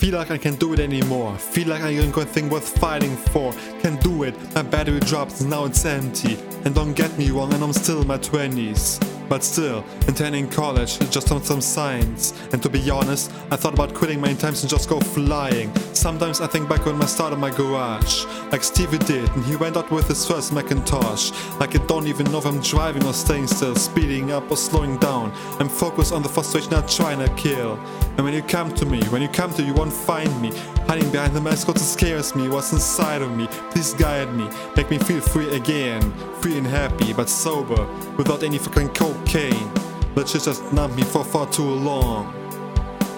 Feel like I can't do it anymore. Feel like I ain't got a thing worth fighting for. Can't do it. My battery dropped, now it's empty. And don't get me wrong, and I'm still in my 20s. But still, attending college just on some science. And to be honest, I thought about quitting many times and just go flying. Sometimes I think back when I started my garage, like Stevie did, and he went out with his first Macintosh. Like I don't even know if I'm driving or staying still, speeding up or slowing down. I'm focused on the frustration I'm trying to kill. And when you come to me, when you come to you won't find me. Hiding behind the mask, what scares me, what's inside of me. Please guide me, make me feel free again. Free and happy, but sober, without any fucking cocaine. That shit just numbed me for far too long.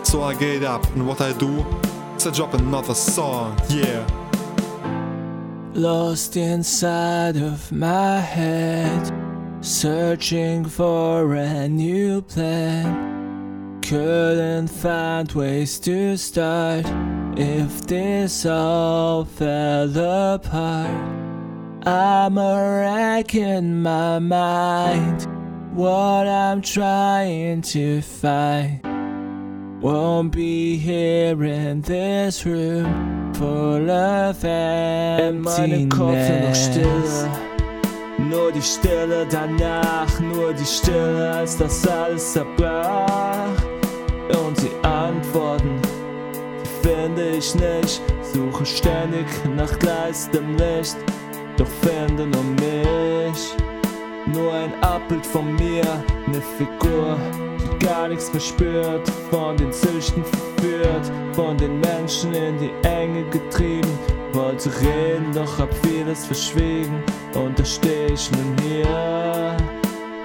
So I get up, and what I do is I drop another song, yeah. Lost inside of my head, searching for a new plan. Couldn't find ways to start if this all fell apart. I'm a wreck in my mind, what I'm trying to find. Won't be here in this room full of In meinem Kopf noch Stille. emptiness. Nur die Stille danach, nur die Stille, als das alles zerbrach. Und die Antworten, finde ich nicht. Suche ständig nach gleißendem Licht, doch finde nur mich. Nur ein Abbild von mir, ne Figur, die gar nichts verspürt. Von den Süchten verführt, von den Menschen in die Enge getrieben. Wollte reden, doch hab vieles verschwiegen. Und da steh ich nun hier,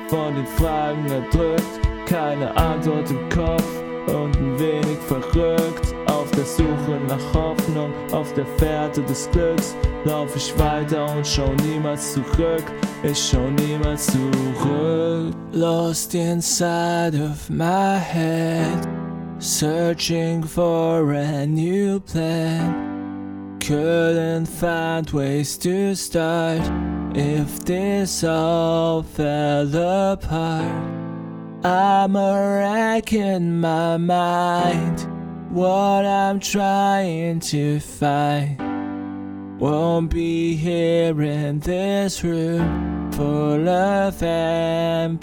von den Fragen erdrückt. Keine Antwort im Kopf und ein wenig verrückt. Auf der Suche nach Hoffnung, auf der Fährte des Glücks. Lauf ich weiter und schau niemals zurück. Ich schau niemals zurück. Lost inside of my head, searching for a new plan. Couldn't find ways to start if this all fell apart. I'm a wreck in my mind, what I'm trying to find. Won't be here in this room full of emptiness.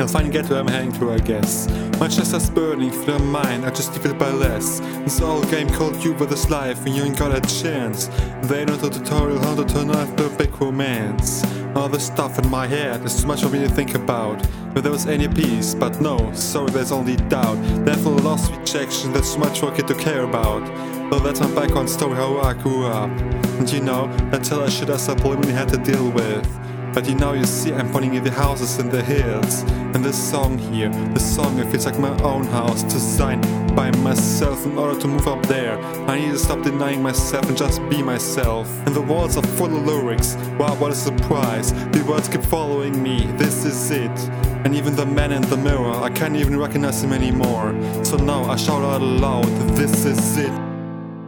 I'll finally get where I'm heading to, I guess. My chest is burning, feel mine, I just leave it by less. This old game called You with this life, and you ain't got a chance. They don't know the tutorial how to turn off the big romance. All the stuff in my head is too much for me to think about. If there was any peace, but no, sorry, there's only doubt. Therefore, lost rejection, that's too much for a kid to care about. So that's my background story, how I grew up. And you know, until I should have subliminally had to deal with. But you know, you see, I'm pointing at the houses in the hills. And this song here, this song, it feels like my own house, designed by myself in order to move up there. I need to stop denying myself and just be myself. And the walls are full of lyrics. Wow, what a surprise. The words keep following me, this is it. And even the man in the mirror, I can't even recognize him anymore. So now I shout out loud, this is it.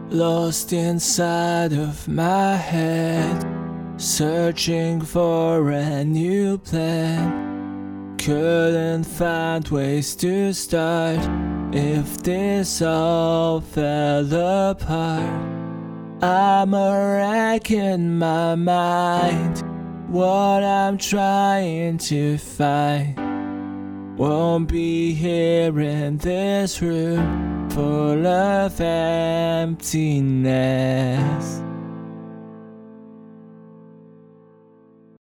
Lost inside of my head, searching for a new plan. Couldn't find ways to start if this all fell apart. I'm a wreck in my mind, what I'm trying to find. Won't be here in this room full of emptiness.